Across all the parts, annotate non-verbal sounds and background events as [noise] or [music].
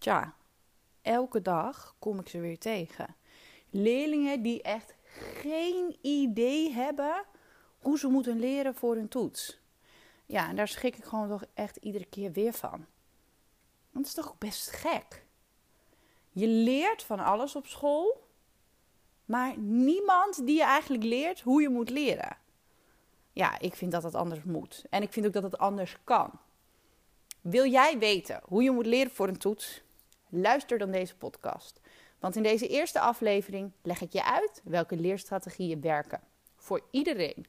Tja, elke dag kom ik ze weer tegen. Leerlingen die echt geen idee hebben hoe ze moeten leren voor hun toets. Ja, en daar schrik ik gewoon toch echt iedere keer weer van. Want dat is toch best gek. Je leert van alles op school, maar niemand die je eigenlijk leert hoe je moet leren. Ja, ik vind dat het anders moet. En ik vind ook dat het anders kan. Wil jij weten hoe je moet leren voor een toets? Luister dan deze podcast. Want in deze eerste aflevering leg ik je uit welke leerstrategieën werken. Voor iedereen.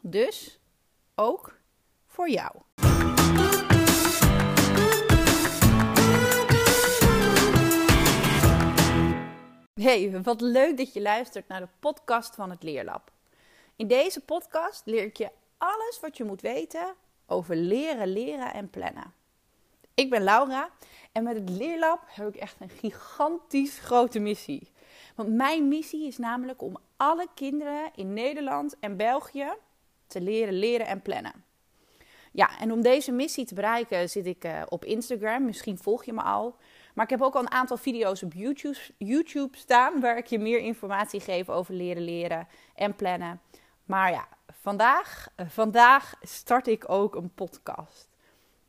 Dus ook voor jou. Hey, wat leuk dat je luistert naar de podcast van het Leerlab. In deze podcast leer ik je alles wat je moet weten over leren, leren en plannen. Ik ben Laura en met het Leerlab heb ik echt een gigantisch grote missie. Want mijn missie is namelijk om alle kinderen in Nederland en België te leren, leren en plannen. Ja, en om deze missie te bereiken zit ik uh, op Instagram. Misschien volg je me al. Maar ik heb ook al een aantal video's op YouTube, YouTube staan waar ik je meer informatie geef over leren, leren en plannen. Maar ja, vandaag, uh, vandaag start ik ook een podcast.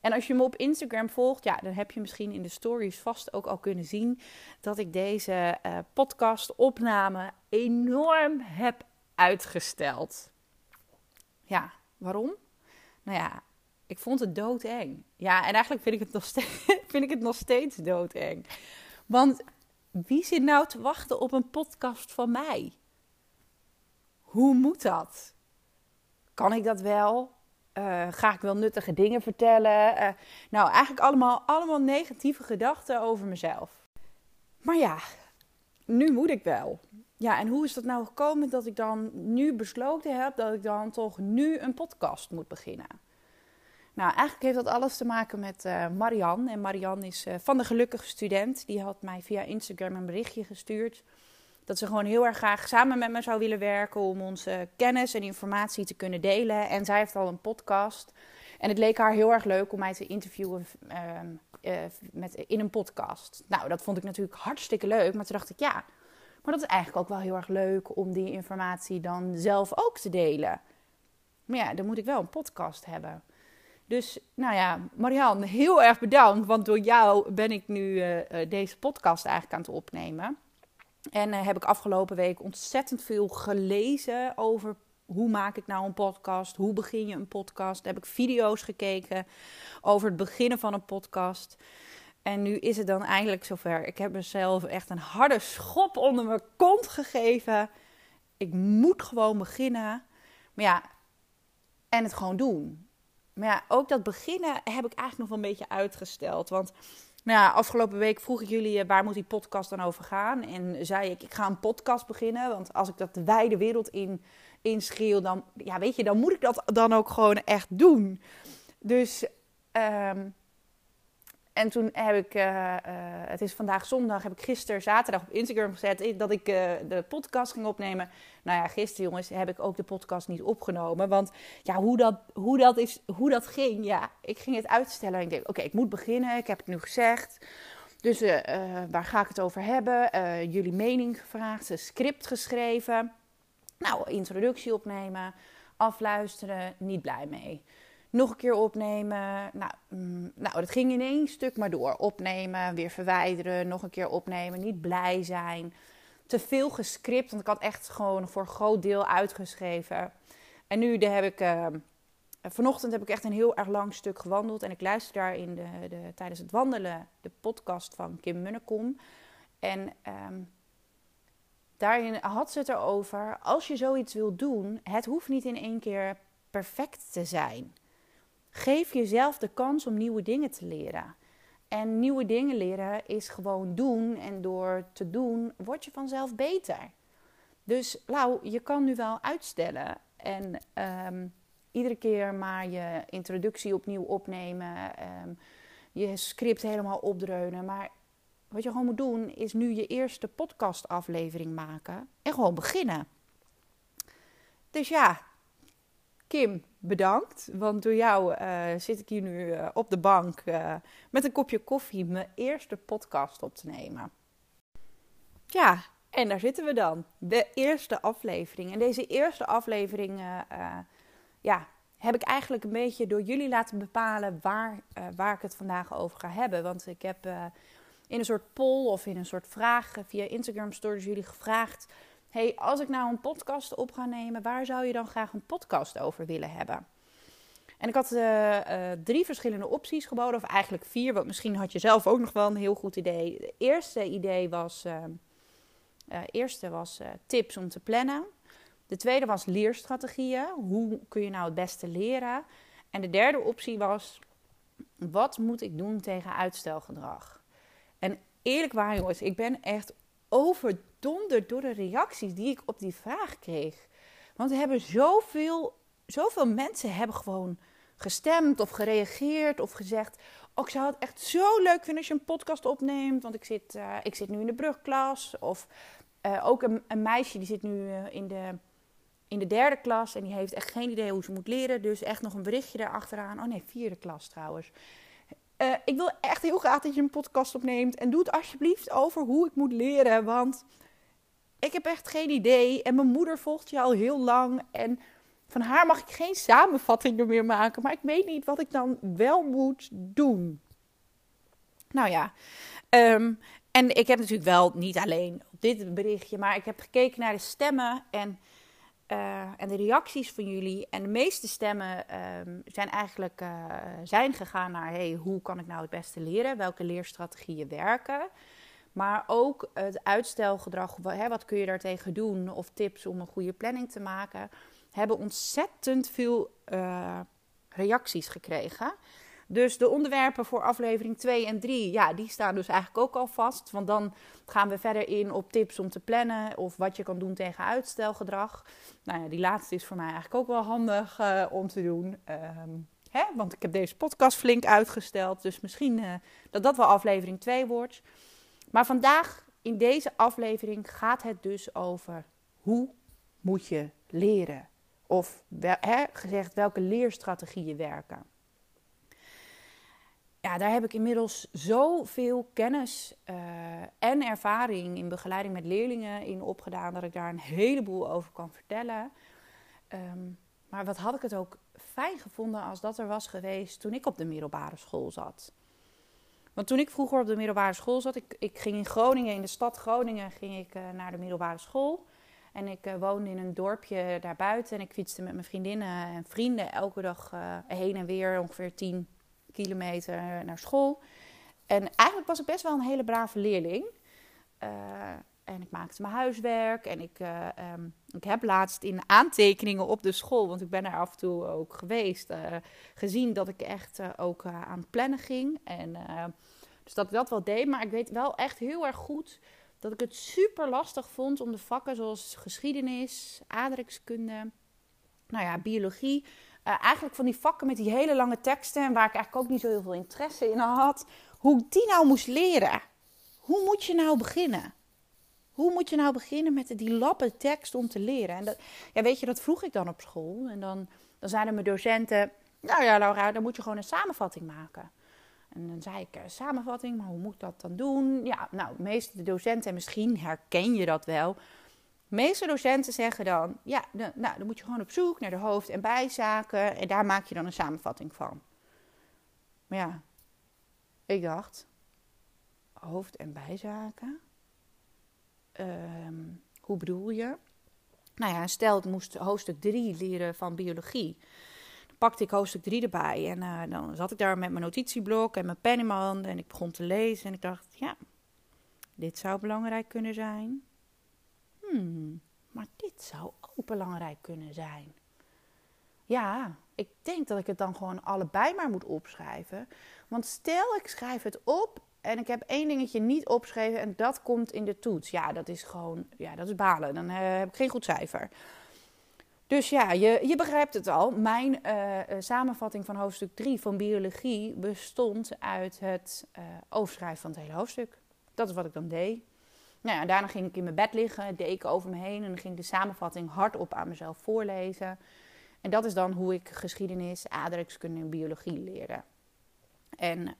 En als je me op Instagram volgt, ja, dan heb je misschien in de stories vast ook al kunnen zien dat ik deze uh, podcast-opname enorm heb uitgesteld. Ja, waarom? Nou ja, ik vond het doodeng. Ja, en eigenlijk vind ik het nog steeds, [laughs] vind ik het nog steeds doodeng. Want wie zit nou te wachten op een podcast van mij? Hoe moet dat? Kan ik dat wel? Uh, ga ik wel nuttige dingen vertellen? Uh, nou, eigenlijk allemaal, allemaal negatieve gedachten over mezelf. Maar ja, nu moet ik wel. Ja, en hoe is dat nou gekomen dat ik dan nu besloten heb dat ik dan toch nu een podcast moet beginnen? Nou, eigenlijk heeft dat alles te maken met uh, Marianne. En Marianne is van de gelukkige student. Die had mij via Instagram een berichtje gestuurd dat ze gewoon heel erg graag samen met me zou willen werken om onze kennis en informatie te kunnen delen. En zij heeft al een podcast. En het leek haar heel erg leuk om mij te interviewen uh, uh, met, in een podcast. Nou, dat vond ik natuurlijk hartstikke leuk. Maar toen dacht ik, ja, maar dat is eigenlijk ook wel heel erg leuk om die informatie dan zelf ook te delen. Maar ja, dan moet ik wel een podcast hebben. Dus, nou ja, Marianne, heel erg bedankt. Want door jou ben ik nu uh, deze podcast eigenlijk aan het opnemen. En uh, heb ik afgelopen week ontzettend veel gelezen over hoe maak ik nou een podcast? Hoe begin je een podcast? Heb ik video's gekeken over het beginnen van een podcast. En nu is het dan eindelijk zover. Ik heb mezelf echt een harde schop onder mijn kont gegeven. Ik moet gewoon beginnen. Maar ja, en het gewoon doen. Maar ja, ook dat beginnen heb ik eigenlijk nog wel een beetje uitgesteld. Want nou ja, afgelopen week vroeg ik jullie waar moet die podcast dan over gaan. En zei ik, ik ga een podcast beginnen. Want als ik dat de wijde wereld in, inschreeuw, dan, ja, weet je, dan moet ik dat dan ook gewoon echt doen. Dus, um, en toen heb ik, uh, uh, het is vandaag zondag, heb ik gisteren zaterdag op Instagram gezet dat ik uh, de podcast ging opnemen. Nou ja, gisteren jongens heb ik ook de podcast niet opgenomen. Want ja, hoe dat, hoe dat, is, hoe dat ging, ja, ik ging het uitstellen. En ik denk, oké, ik moet beginnen, ik heb het nu gezegd. Dus waar ga ik het over hebben? jullie mening gevraagd, een script geschreven. Nou, introductie opnemen, afluisteren, niet blij mee nog een keer opnemen. Nou, mm, nou, dat ging in één stuk maar door. Opnemen, weer verwijderen, nog een keer opnemen, niet blij zijn. Te veel gescript, want ik had echt gewoon voor een groot deel uitgeschreven. En nu heb ik, uh, vanochtend heb ik echt een heel erg lang stuk gewandeld. En ik luister daar in de, de, tijdens het wandelen de podcast van Kim Munnekom. En um, daarin had ze het erover, als je zoiets wil doen, het hoeft niet in één keer perfect te zijn. Geef jezelf de kans om nieuwe dingen te leren. En nieuwe dingen leren is gewoon doen. En door te doen word je vanzelf beter. Dus Lau, je kan nu wel uitstellen. En um, iedere keer maar je introductie opnieuw opnemen. Um, je script helemaal opdreunen. Maar wat je gewoon moet doen is nu je eerste podcastaflevering maken. En gewoon beginnen. Dus ja, Kim, bedankt. Want door jou uh, zit ik hier nu uh, op de bank uh, met een kopje koffie mijn eerste podcast op te nemen. Ja, en daar zitten we dan. De eerste aflevering. En deze eerste aflevering ja, heb ik eigenlijk een beetje door jullie laten bepalen waar, waar ik het vandaag over ga hebben. Want ik heb in een soort poll of in een soort vraag via Instagram stories jullie gevraagd hey, als ik nou een podcast op ga nemen, waar zou je dan graag een podcast over willen hebben? En ik had uh, uh, drie verschillende opties geboden, of eigenlijk vier, want misschien had je zelf ook nog wel een heel goed idee. Het eerste idee was, uh, eerste was tips om te plannen. De tweede was leerstrategieën. Hoe kun je nou het beste leren? En de derde optie was, wat moet ik doen tegen uitstelgedrag? En eerlijk waar jongens, ik ben echt overdonderd door de reacties die ik op die vraag kreeg. Want er hebben zoveel, zoveel mensen hebben gewoon gestemd of gereageerd of gezegd... Oh, ik zou het echt zo leuk vinden als je een podcast opneemt, want ik zit, uh, ik zit nu in de brugklas. Of uh, ook een, een, meisje die zit nu uh, in, de, in de derde klas en die heeft echt geen idee hoe ze moet leren. Dus echt nog een berichtje erachteraan. Oh nee, vierde klas trouwens. Ik wil echt heel graag dat je een podcast opneemt. En doe het alsjeblieft over hoe ik moet leren. Want ik heb echt geen idee. En mijn moeder volgt je al heel lang. En van haar mag ik geen samenvattingen meer maken. Maar ik weet niet wat ik dan wel moet doen. Nou ja. Um, en ik heb natuurlijk wel niet alleen op dit berichtje. Maar ik heb gekeken naar de stemmen. En uh, en de reacties van jullie en de meeste stemmen um, zijn eigenlijk uh, zijn gegaan naar hey, hoe kan ik nou het beste leren? Welke leerstrategieën werken? Maar ook het uitstelgedrag, wat kun je daartegen doen? Of tips om een goede planning te maken, hebben ontzettend veel uh, reacties gekregen. Dus de onderwerpen voor aflevering 2 en 3, ja, die staan dus eigenlijk ook al vast. Want dan gaan we verder in op tips om te plannen of wat je kan doen tegen uitstelgedrag. Nou ja, die laatste is voor mij eigenlijk ook wel handig uh, om te doen. Um, hè? Want ik heb deze podcast flink uitgesteld, dus misschien uh, dat dat wel aflevering 2 wordt. Maar vandaag in deze aflevering gaat het dus over hoe moet je leren. Of gezegd welke leerstrategieën werken ja, daar heb ik inmiddels zoveel kennis uh, en ervaring in begeleiding met leerlingen in opgedaan dat ik daar een heleboel over kan vertellen. Um, maar wat had ik het ook fijn gevonden als dat er was geweest toen ik op de middelbare school zat. Want toen ik vroeger op de middelbare school zat, ik, ik ging in Groningen, in de stad Groningen, ging ik uh, naar de middelbare school. En ik uh, woonde in een dorpje daarbuiten en ik fietste met mijn vriendinnen en vrienden elke dag heen en weer ongeveer 10, kilometer naar school. En eigenlijk was ik best wel een hele brave leerling. En ik maakte mijn huiswerk. En ik, uh, um, ik heb laatst in aantekeningen op de school, want ik ben er af en toe ook geweest, uh, gezien dat ik echt ook aan plannen ging. En, dus dat ik dat wel deed. Maar ik weet wel echt heel erg goed dat ik het super lastig vond om de vakken zoals geschiedenis, aardrijkskunde, nou ja, biologie eigenlijk van die vakken met die hele lange teksten, en waar ik eigenlijk ook niet zo heel veel interesse in had, hoe ik die nou moest leren. Hoe moet je nou beginnen? Hoe moet je nou beginnen met die lappen tekst om te leren? En dat, ja, weet je, dat vroeg ik dan op school. En dan, dan zeiden mijn docenten, nou ja Laura, dan moet je gewoon een samenvatting maken. En dan zei ik, samenvatting, maar hoe moet ik dat dan doen? Ja, nou, de meeste docenten, en misschien herken je dat wel, de meeste docenten zeggen dan, ja, nou, dan moet je gewoon op zoek naar de hoofd- en bijzaken en daar maak je dan een samenvatting van. Maar ja, ik dacht, hoofd- en bijzaken? Um, hoe bedoel je? Nou ja, stel ik moest hoofdstuk 3 leren van biologie. Dan pakte ik hoofdstuk 3 erbij en uh, dan zat ik daar met mijn notitieblok en mijn pen in mijn handen en ik begon te lezen en ik dacht, ja, dit zou belangrijk kunnen zijn hmm, maar dit zou ook belangrijk kunnen zijn. Ja, ik denk dat ik het dan gewoon allebei maar moet opschrijven. Want stel ik schrijf het op en ik heb één dingetje niet opgeschreven en dat komt in de toets. Ja, dat is gewoon, ja, dat is balen. Dan uh, heb ik geen goed cijfer. Dus ja, je, je begrijpt het al. Mijn uh, samenvatting van hoofdstuk 3 van biologie bestond uit het uh, overschrijven van het hele hoofdstuk. Dat is wat ik dan deed. Nou ja, daarna ging ik in mijn bed liggen, ik over me heen en dan ging de samenvatting hardop aan mezelf voorlezen. En dat is dan hoe ik geschiedenis, aardrijkskunde en biologie leerde. En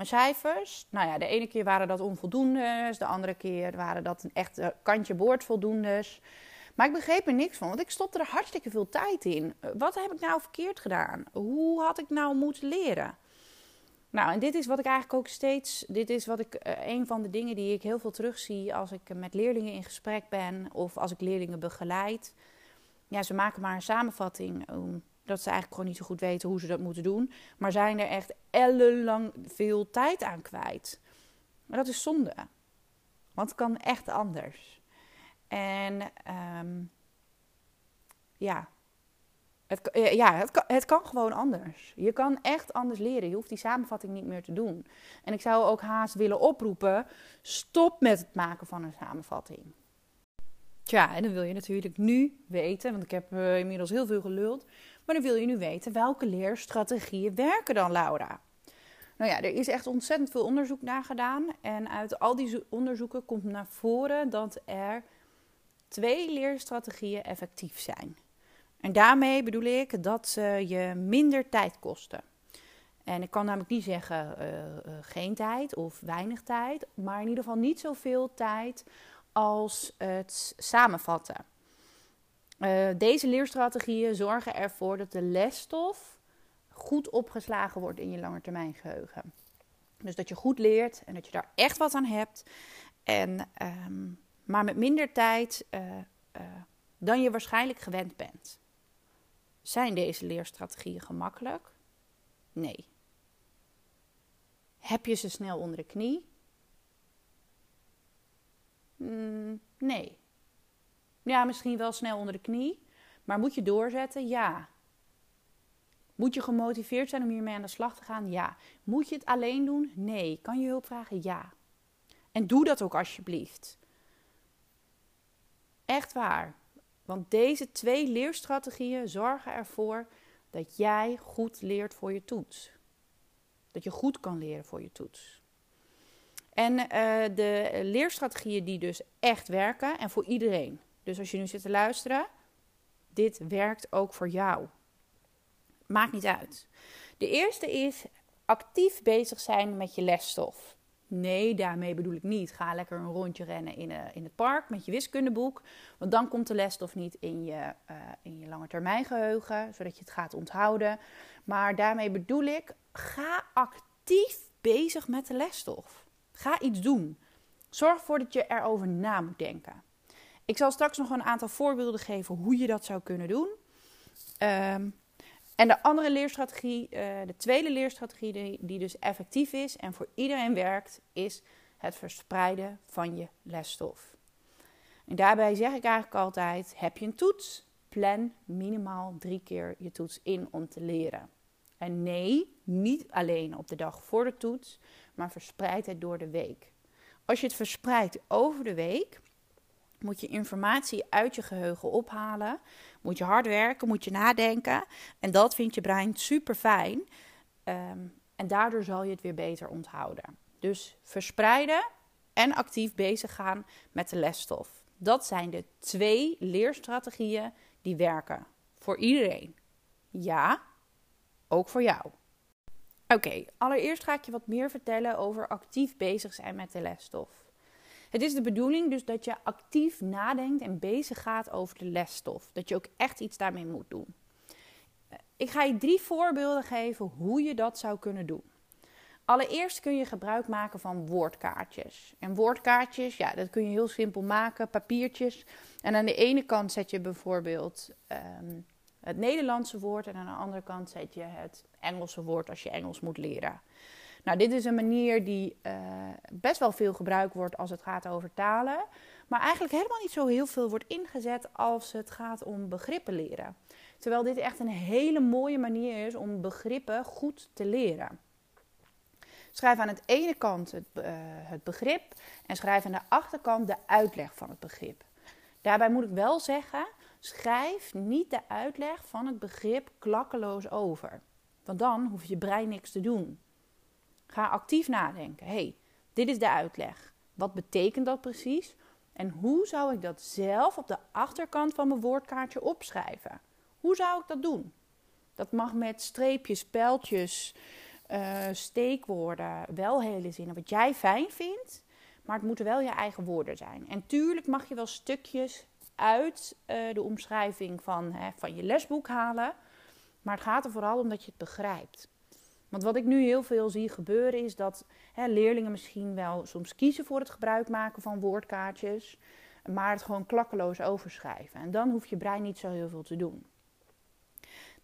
mijn cijfers, nou ja, de ene keer waren dat onvoldoendes, de andere keer waren dat een echt kantje boord voldoendes. Maar ik begreep er niks van, want ik stopte er hartstikke veel tijd in. Wat heb ik nou verkeerd gedaan? Hoe had ik nou moeten leren? Nou, en dit is wat ik eigenlijk ook steeds, dit is wat ik, uh, een van de dingen die ik heel veel terugzie als ik met leerlingen in gesprek ben of als ik leerlingen begeleid. Ja, ze maken maar een samenvatting dat ze eigenlijk gewoon niet zo goed weten hoe ze dat moeten doen, maar zijn er echt ellenlang veel tijd aan kwijt. Maar dat is zonde, want het kan echt anders. En um, ja, het, eh, ja, het kan, het kan gewoon anders. Je kan echt anders leren. Je hoeft die samenvatting niet meer te doen. En ik zou ook haast willen oproepen: stop met het maken van een samenvatting. Tja, en dan wil je natuurlijk nu weten, want ik heb uh, inmiddels heel veel geluld, dan wil je nu weten welke leerstrategieën werken dan, Laura? Nou ja, er is echt ontzettend veel onderzoek naar gedaan. En uit al die onderzoeken komt naar voren dat er twee leerstrategieën effectief zijn. En daarmee bedoel ik dat ze je minder tijd kosten. En ik kan namelijk niet zeggen uh, uh, geen tijd of weinig tijd, maar in ieder geval niet zoveel tijd als het samenvatten. Uh, deze leerstrategieën zorgen ervoor dat de lesstof goed opgeslagen wordt in je langetermijngeheugen. Dus dat je goed leert en dat je daar echt wat aan hebt. En, um, maar met minder tijd dan je waarschijnlijk gewend bent. Zijn deze leerstrategieën gemakkelijk? Nee. Heb je ze snel onder de knie? Mm, nee. Ja, misschien wel snel onder de knie, maar moet je doorzetten? Ja. Moet je gemotiveerd zijn om hiermee aan de slag te gaan? Ja. Moet je het alleen doen? Nee. Kan je hulp vragen? Ja. En doe dat ook alsjeblieft. Echt waar. Want deze twee leerstrategieën zorgen ervoor dat jij goed leert voor je toets. Dat je goed kan leren voor je toets. En uh, de leerstrategieën die dus echt werken en voor iedereen. Dus als je nu zit te luisteren, dit werkt ook voor jou. Maakt niet uit. De eerste is actief bezig zijn met je lesstof. Nee, daarmee bedoel ik niet. Ga lekker een rondje rennen in, uh, in het park met je wiskundeboek. Want dan komt de lesstof niet in je, uh, in je zodat je het gaat onthouden. Maar daarmee bedoel ik, ga actief bezig met de lesstof. Ga iets doen. Zorg ervoor dat je erover na moet denken. Ik zal straks nog een aantal voorbeelden geven hoe je dat zou kunnen doen. Um, en de andere leerstrategie, uh, de tweede leerstrategie die, die, dus effectief is en voor iedereen werkt, is het verspreiden van je lesstof. En daarbij zeg ik eigenlijk altijd: heb je een toets? Plan minimaal drie keer je toets in om te leren. En nee, niet alleen op de dag voor de toets, maar verspreid het door de week. Als je het verspreidt over de week, moet je informatie uit je geheugen ophalen. Moet je hard werken, moet je nadenken. En dat vindt je brein super fijn. Um, en daardoor zal je het weer beter onthouden. Dus verspreiden en actief bezig gaan met de lesstof. Dat zijn de twee leerstrategieën die werken. Voor iedereen. Ja, ook voor jou. Oké, allereerst ga ik je wat meer vertellen over actief bezig zijn met de lesstof. Het is de bedoeling dus dat je actief nadenkt en bezig gaat over de lesstof. Dat je ook echt iets daarmee moet doen. Ik ga je drie voorbeelden geven hoe je dat zou kunnen doen. Allereerst kun je gebruik maken van woordkaartjes. En woordkaartjes, ja, dat kun je heel simpel maken, papiertjes. En aan de ene kant zet je bijvoorbeeld um, het Nederlandse woord en aan de andere kant zet je het Engelse woord als je Engels moet leren. Nou, dit is een manier die uh, best wel veel gebruikt wordt als het gaat over talen. Maar eigenlijk helemaal niet zo heel veel wordt ingezet als het gaat om begrippen leren. Terwijl dit echt een hele mooie manier is om begrippen goed te leren. Schrijf aan de ene kant het, uh, het begrip en schrijf aan de achterkant de uitleg van het begrip. Daarbij moet ik wel zeggen, schrijf niet de uitleg van het begrip klakkeloos over. Want dan hoeft je brein niks te doen. Ga actief nadenken. hey, dit is de uitleg. Wat betekent dat precies? En hoe zou ik dat zelf op de achterkant van mijn woordkaartje opschrijven? Hoe zou ik dat doen? Dat mag met streepjes, pijltjes, uh, steekwoorden, wel hele zinnen, wat jij fijn vindt. Maar het moeten wel je eigen woorden zijn. En tuurlijk mag je wel stukjes uit uh, de omschrijving van, hè, van je lesboek halen. Maar het gaat er vooral om dat je het begrijpt. Want wat ik nu heel veel zie gebeuren is dat hè, leerlingen misschien wel soms kiezen voor het gebruik maken van woordkaartjes, maar het gewoon klakkeloos overschrijven. En dan hoeft je brein niet zo heel veel te doen.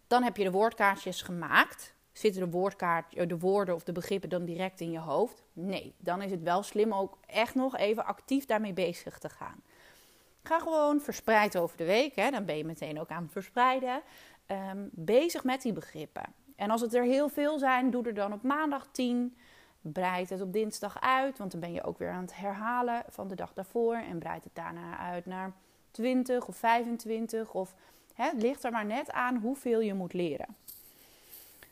Dan heb je de woordkaartjes gemaakt. Zitten de, woordkaart, eh, de woorden of de begrippen dan direct in je hoofd? Nee, dan is het wel slim ook echt nog even actief daarmee bezig te gaan. Ga gewoon verspreid over de week, hè, dan ben je meteen ook aan het verspreiden, um, bezig met die begrippen. En als het er heel veel zijn, doe er dan op maandag 10. Breid het op dinsdag uit, want dan ben je ook weer aan het herhalen van de dag daarvoor. En breid het daarna uit naar 20 of 25. Of hè, het ligt er maar net aan hoeveel je moet leren.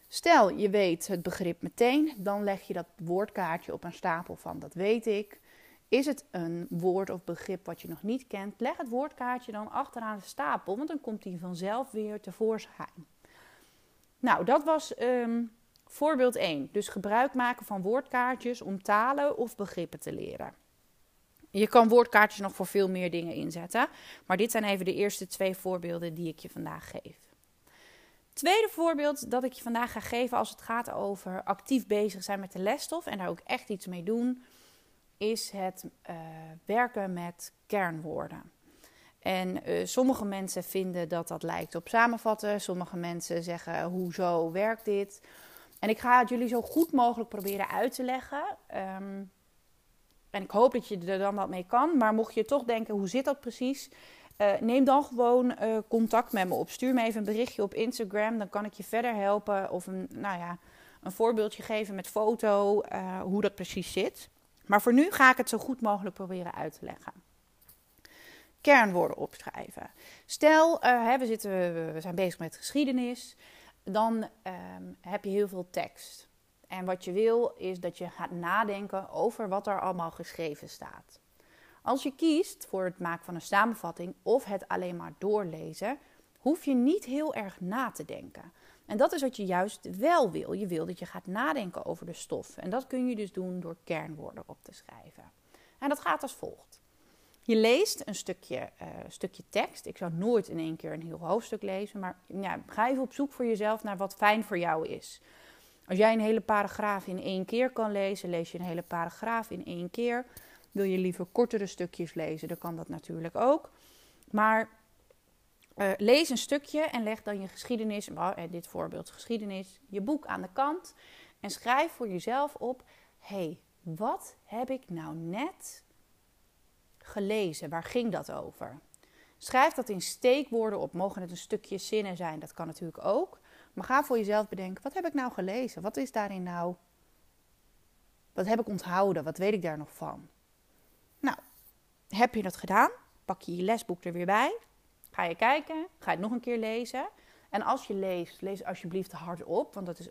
Stel je weet het begrip meteen, dan leg je dat woordkaartje op een stapel van dat weet ik. Is het een woord of begrip wat je nog niet kent, leg het woordkaartje dan achteraan de stapel, want dan komt die vanzelf weer tevoorschijn. Nou, dat was um, voorbeeld 1. Dus gebruik maken van woordkaartjes om talen of begrippen te leren. Je kan woordkaartjes nog voor veel meer dingen inzetten, maar dit zijn even de eerste twee voorbeelden die ik je vandaag geef. Tweede voorbeeld dat ik je vandaag ga geven als het gaat over actief bezig zijn met de lesstof en daar ook echt iets mee doen, is het uh, werken met kernwoorden. En uh, sommige mensen vinden dat dat lijkt op samenvatten. Sommige mensen zeggen: hoezo werkt dit? En ik ga het jullie zo goed mogelijk proberen uit te leggen. Um, en ik hoop dat je er dan wat mee kan. Maar mocht je toch denken: hoe zit dat precies? Uh, neem dan gewoon uh, contact met me op. Stuur me even een berichtje op Instagram. Dan kan ik je verder helpen. Of een, nou ja, een voorbeeldje geven met foto. hoe dat precies zit. Maar voor nu ga ik het zo goed mogelijk proberen uit te leggen kernwoorden opschrijven. Stel, uh, we, zitten, we zijn bezig met geschiedenis, dan ehm, heb je heel veel tekst. En wat je wil is dat je gaat nadenken over wat er allemaal geschreven staat. Als je kiest voor het maken van een samenvatting of het alleen maar doorlezen, hoef je niet heel erg na te denken. En dat is wat je juist wel wil. Je wil dat je gaat nadenken over de stof. En dat kun je dus doen door kernwoorden op te schrijven. En dat gaat als volgt. Je leest een stukje, uh, stukje tekst. Ik zou nooit in één keer een heel hoofdstuk lezen. Maar ja, ga even op zoek voor jezelf naar wat fijn voor jou is. Als jij een hele paragraaf in één keer kan lezen, lees je een hele paragraaf in één keer. Wil je liever kortere stukjes lezen, dan kan dat natuurlijk ook. Maar uh, lees een stukje en leg dan je geschiedenis, oh, dit voorbeeld geschiedenis, je boek aan de kant. En schrijf voor jezelf op: hey, wat heb ik nou net gelezen? Waar ging dat over? Schrijf dat in steekwoorden op. Mogen het een stukje zinnen zijn? Dat kan natuurlijk ook. Maar ga voor jezelf bedenken: wat heb ik nou gelezen? Wat is daarin nou? Wat heb ik onthouden? Wat weet ik daar nog van? Nou, heb je dat gedaan? Pak je je lesboek er weer bij. Ga je kijken. Ga je het nog een keer lezen. En als je leest, lees alsjeblieft hardop. Want dat is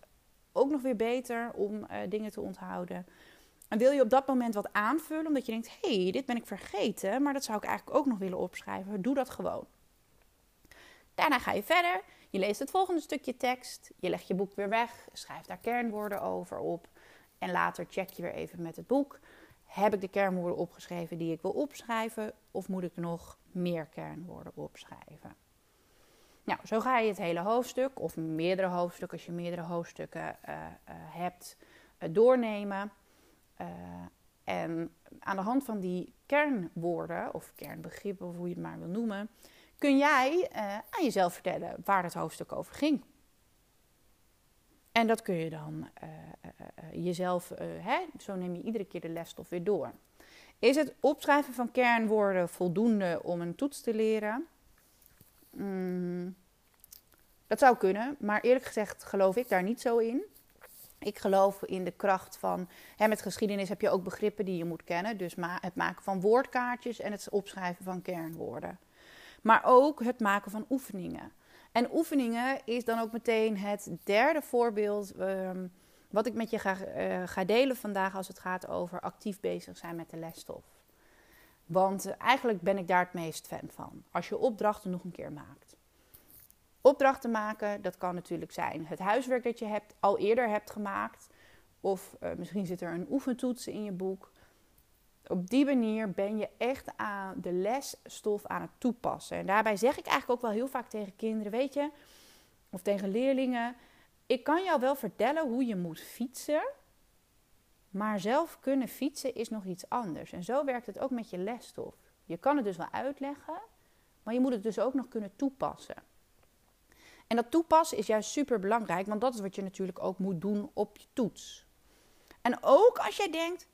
ook nog weer beter om uh, dingen te onthouden. En wil je op dat moment wat aanvullen, omdat je denkt: hé, hey, dit ben ik vergeten, maar dat zou ik eigenlijk ook nog willen opschrijven, doe dat gewoon. Daarna ga je verder, je leest het volgende stukje tekst, je legt je boek weer weg, schrijft daar kernwoorden over op en later check je weer even met het boek. Heb ik de kernwoorden opgeschreven die ik wil opschrijven of moet ik nog meer kernwoorden opschrijven? Nou, zo ga je het hele hoofdstuk of meerdere hoofdstukken, als je meerdere hoofdstukken uh, uh, hebt, uh, doornemen. Uh, en aan de hand van die kernwoorden of kernbegrippen, of hoe je het maar wil noemen, kun jij uh, aan jezelf vertellen waar het hoofdstuk over ging. En dat kun je dan uh, jezelf, hè, zo neem je iedere keer de lesstof weer door. Is het opschrijven van kernwoorden voldoende om een toets te leren? Mm, dat zou kunnen, maar eerlijk gezegd geloof ik daar niet zo in. Ik geloof in de kracht van. Hè, met geschiedenis heb je ook begrippen die je moet kennen. Dus het maken van woordkaartjes en het opschrijven van kernwoorden. Maar ook het maken van oefeningen. En oefeningen is dan ook meteen het derde voorbeeld. Um, wat ik met je ga, uh, ga, delen vandaag als het gaat over actief bezig zijn met de lesstof. Want uh, eigenlijk ben ik daar het meest fan van. Als je opdrachten nog een keer maakt. Opdrachten maken. Dat kan natuurlijk zijn het huiswerk dat je hebt, al eerder hebt gemaakt. Of uh, misschien zit er een oefentoets in je boek. Op die manier ben je echt aan de lesstof aan het toepassen. En daarbij zeg ik eigenlijk ook wel heel vaak tegen kinderen, weet je, of tegen leerlingen: ik kan jou wel vertellen hoe je moet fietsen, maar zelf kunnen fietsen is nog iets anders. En zo werkt het ook met je lesstof. Je kan het dus wel uitleggen, maar je moet het dus ook nog kunnen toepassen. En dat toepassen is juist super belangrijk, want dat is wat je natuurlijk ook moet doen op je toets. En ook als jij denkt,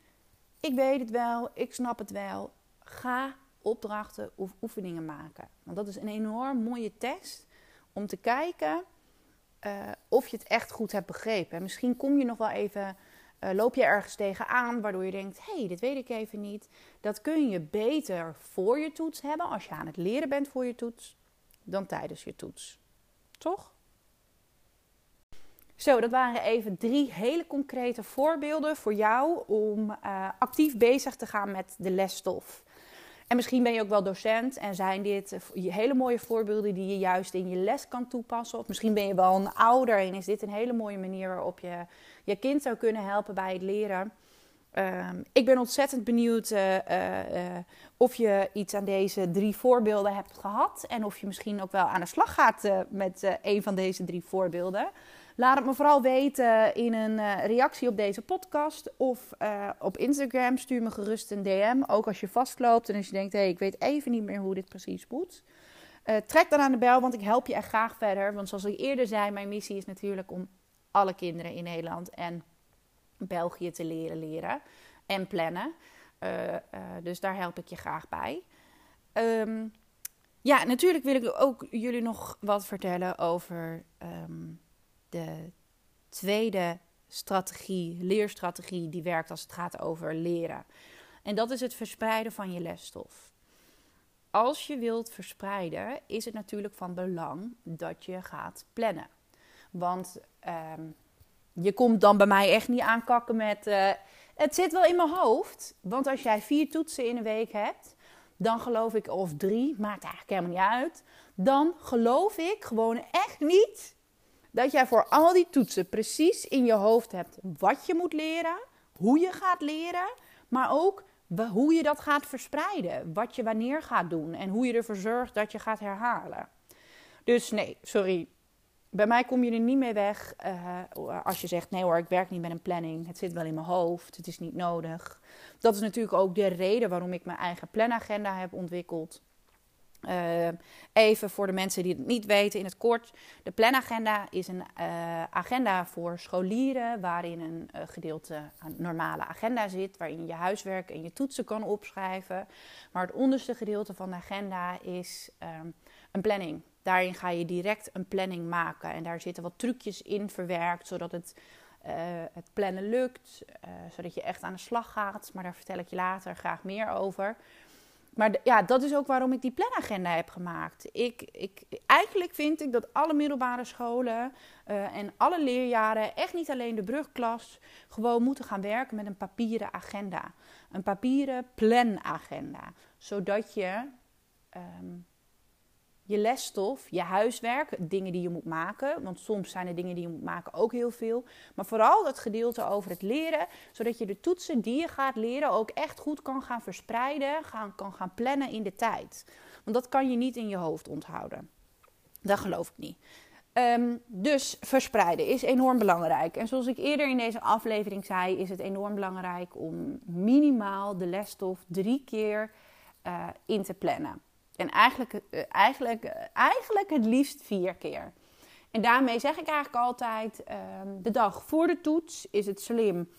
ik weet het wel, ik snap het wel, ga opdrachten of oefeningen maken. Want dat is een enorm mooie test om te kijken uh, of je het echt goed hebt begrepen. En misschien kom je nog wel even, uh, loop je ergens tegenaan waardoor je denkt, hé, hey, dit weet ik even niet. Dat kun je beter voor je toets hebben als je aan het leren bent voor je toets, dan tijdens je toets. Toch? Zo, dat waren even drie hele concrete voorbeelden voor jou om uh, actief bezig te gaan met de lesstof. En misschien ben je ook wel docent en zijn dit hele mooie voorbeelden die je juist in je les kan toepassen. Of misschien ben je wel een ouder en is dit een hele mooie manier waarop je je kind zou kunnen helpen bij het leren. Um, ik ben ontzettend benieuwd uh, uh, of je iets aan deze drie voorbeelden hebt gehad. En of je misschien ook wel aan de slag gaat met een van deze drie voorbeelden. Laat het me vooral weten in een reactie op deze podcast of op Instagram. Stuur me gerust een DM, ook als je vastloopt en als je denkt, hé, hey, ik weet even niet meer hoe dit precies moet. Trek dan aan de bel, want ik help je echt graag verder. Want zoals ik eerder zei, mijn missie is natuurlijk om alle kinderen in Nederland en België te leren leren en plannen. dus daar help ik je graag bij. Um, ja, natuurlijk wil ik ook jullie nog wat vertellen over... Um, de tweede strategie, leerstrategie, die werkt als het gaat over leren. En dat is het verspreiden van je lesstof. Als je wilt verspreiden, is het natuurlijk van belang dat je gaat plannen. Want ehm, je komt dan bij mij echt niet aankakken met. Uh, het zit wel in mijn hoofd. Want als jij vier toetsen in een week hebt, dan geloof ik, of drie, maakt eigenlijk helemaal niet uit. Dan geloof ik gewoon echt niet dat jij voor al die toetsen precies in je hoofd hebt wat je moet leren, hoe je gaat leren, maar ook hoe je dat gaat verspreiden, wat je wanneer gaat doen en hoe je ervoor zorgt dat je gaat herhalen. Dus nee, sorry. Bij mij kom je er niet mee weg uh, als je zegt: nee hoor, ik werk niet met een planning. Het zit wel in mijn hoofd, het is niet nodig. Dat is natuurlijk ook de reden waarom ik mijn eigen planagenda heb ontwikkeld. Uh, even voor de mensen die het niet weten in het kort. De planagenda is een uh, agenda voor scholieren waarin een gedeelte normale agenda zit, waarin je huiswerk en je toetsen kan opschrijven. Maar het onderste gedeelte van de agenda is um, een planning. Daarin ga je direct een planning maken en daar zitten wat trucjes in verwerkt, zodat het, het plannen lukt, zodat je echt aan de slag gaat. Maar daar vertel ik je later graag meer over. Maar ja, dat is ook waarom ik die planagenda heb gemaakt. Ik, ik, eigenlijk vind ik dat alle middelbare scholen uh, en alle leerjaren, echt niet alleen de brugklas, gewoon moeten gaan werken met een papieren agenda. Een papieren planagenda. Zodat je um, je lesstof, je huiswerk, dingen die je moet maken. Want soms zijn er dingen die je moet maken ook heel veel. Maar vooral dat gedeelte over het leren, zodat je de toetsen die je gaat leren ook echt goed kan gaan verspreiden, gaan, kan gaan plannen in de tijd. Want dat kan je niet in je hoofd onthouden. Dat geloof ik niet. Um, dus verspreiden is enorm belangrijk. En zoals ik eerder in deze aflevering zei, is het enorm belangrijk om minimaal de lesstof drie keer uh, in te plannen. En eigenlijk, eh, eigenlijk, eh, eigenlijk het liefst vier keer. En daarmee zeg ik eigenlijk altijd: ehm, de dag voor de toets is het slim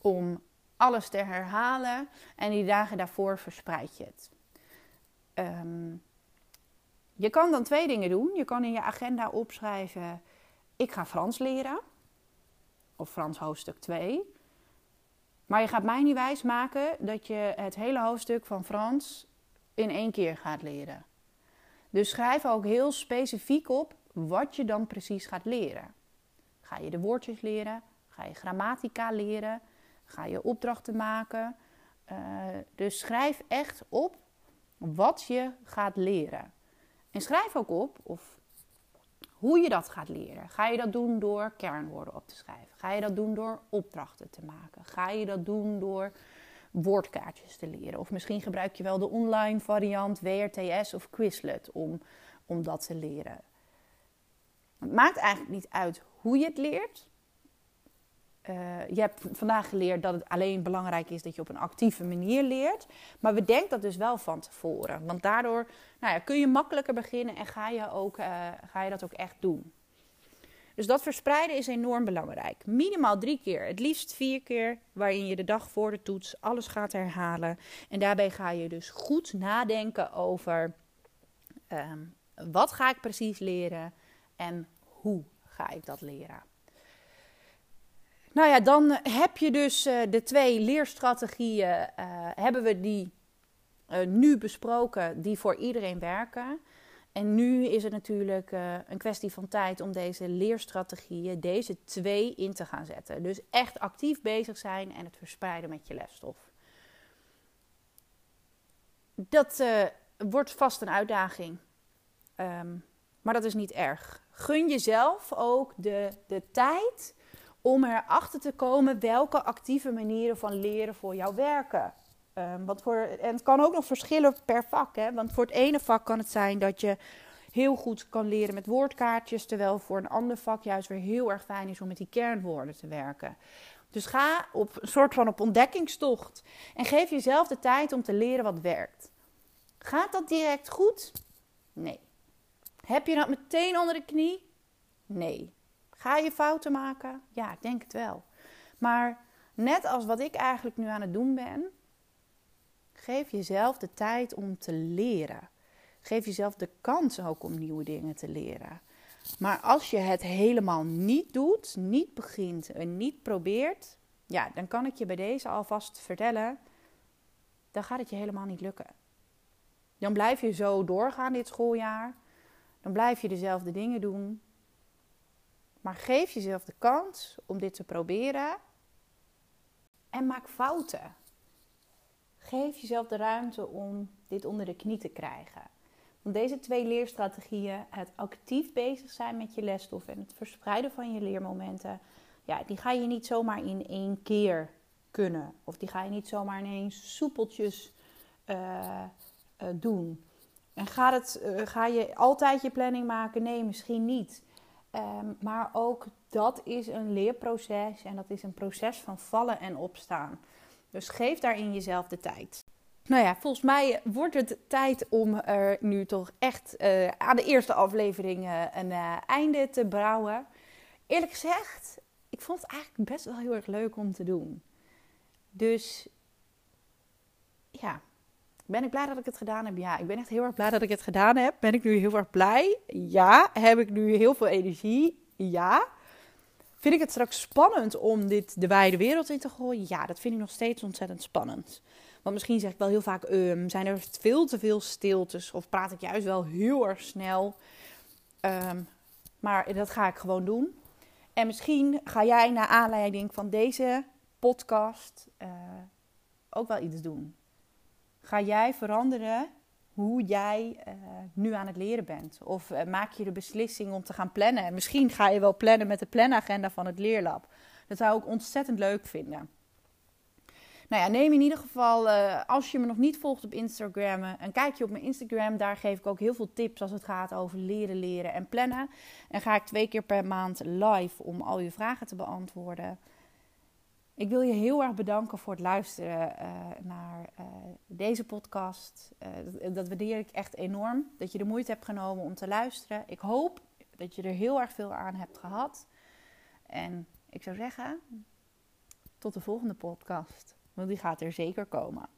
om alles te herhalen. En die dagen daarvoor verspreid je het. Ehm, je kan dan twee dingen doen. Je kan in je agenda opschrijven: ik ga Frans leren. Of Frans hoofdstuk 2. Maar je gaat mij niet wijsmaken dat je het hele hoofdstuk van Frans in één keer gaat leren. Dus schrijf ook heel specifiek op wat je dan precies gaat leren. Ga je de woordjes leren? Ga je grammatica leren? Ga je opdrachten maken? Uh, dus schrijf echt op wat je gaat leren. En schrijf ook op, of Hoe je dat gaat leren. Ga je dat doen door kernwoorden op te schrijven? Ga je dat doen door opdrachten te maken? Ga je dat doen door woordkaartjes te leren? Of misschien gebruik je wel de online variant WRTS of Quizlet om, om dat te leren. Het maakt eigenlijk niet uit hoe je het leert. Uh, je hebt vandaag geleerd dat het alleen belangrijk is dat je op een actieve manier leert. Maar we denken dat dus wel van tevoren. Want daardoor nou ja, kun je makkelijker beginnen en ga je, ook, uh, ga je dat ook echt doen. Dus dat verspreiden is enorm belangrijk. Minimaal drie keer, het liefst vier keer, waarin je de dag voor de toets alles gaat herhalen. En daarbij ga je dus goed nadenken over um, wat ga ik precies leren en hoe ga ik dat leren. Nou ja, dan heb je dus uh, de twee leerstrategieën, uh, hebben we die nu besproken, die voor iedereen werken. En nu is het natuurlijk een kwestie van tijd om deze leerstrategieën, deze twee in te gaan zetten. Dus echt actief bezig zijn en het verspreiden met je lesstof. Dat wordt vast een uitdaging. Um, maar dat is niet erg. Gun jezelf ook de, de tijd om erachter te komen welke actieve manieren van leren voor jou werken. Want voor, en het kan ook nog verschillen per vak. Hè? Want voor het ene vak kan het zijn dat je heel goed kan leren met woordkaartjes. Terwijl voor een ander vak juist weer heel erg fijn is om met die kernwoorden te werken. Dus ga op een soort van op ontdekkingstocht. En geef jezelf de tijd om te leren wat werkt. Gaat dat direct goed? Nee. Heb je dat meteen onder de knie? Nee. Ga je fouten maken? Ja, ik denk het wel. Maar net als wat ik eigenlijk nu aan het doen ben, geef jezelf de tijd om te leren. Geef jezelf de kans ook om nieuwe dingen te leren. Maar als je het helemaal niet doet, niet begint en niet probeert, ja, dan kan ik je bij deze alvast vertellen, dan gaat het je helemaal niet lukken. Dan blijf je zo doorgaan dit schooljaar. Dan blijf je dezelfde dingen doen. Maar geef jezelf de kans om dit te proberen. En maak fouten. Geef jezelf de ruimte om dit onder de knie te krijgen. Want deze twee leerstrategieën, het actief bezig zijn met je lesstof en het verspreiden van je leermomenten, ja, die ga je niet zomaar in één keer kunnen. Of die ga je niet zomaar ineens soepeltjes uh, uh, doen. En gaat het, uh, ga je altijd je planning maken? Nee, misschien niet. Um, maar ook dat is een leerproces en dat is een proces van vallen en opstaan. Dus geef daarin jezelf de tijd. Nou ja, volgens mij wordt het tijd om er nu toch echt uh, aan de eerste aflevering uh, een uh, einde te brouwen. Eerlijk gezegd, ik vond het eigenlijk best wel heel erg leuk om te doen. Dus ja, ben ik blij dat ik het gedaan heb? Ja, ik ben echt heel erg blij dat ik het gedaan heb. Ben ik nu heel erg blij? Ja. Heb ik nu heel veel energie? Ja. Vind ik het straks spannend om dit de wijde wereld in te gooien? Ja, dat vind ik nog steeds ontzettend spannend. Want misschien zeg ik wel heel vaak, um, zijn er veel te veel stiltes of praat ik juist wel heel erg snel. Um, maar dat ga ik gewoon doen. En misschien ga jij naar aanleiding van deze podcast uh, ook wel iets doen. Ga jij veranderen hoe jij uh, nu aan het leren bent? Of uh, maak je de beslissing om te gaan plannen? Misschien ga je wel plannen met de planagenda van het leerlab. Dat zou ik ontzettend leuk vinden. Nou ja, neem in ieder geval, uh, als je me nog niet volgt op Instagram, een kijkje op mijn Instagram. Daar geef ik ook heel veel tips als het gaat over leren, leren en plannen. En ga ik twee keer per maand live om al je vragen te beantwoorden. Ik wil je heel erg bedanken voor het luisteren uh, naar uh, deze podcast. Dat, dat, waardeer ik echt enorm. Dat je de moeite hebt genomen om te luisteren. Ik hoop dat je er heel erg veel aan hebt gehad. En ik zou zeggen, tot de volgende podcast. Want die gaat er zeker komen.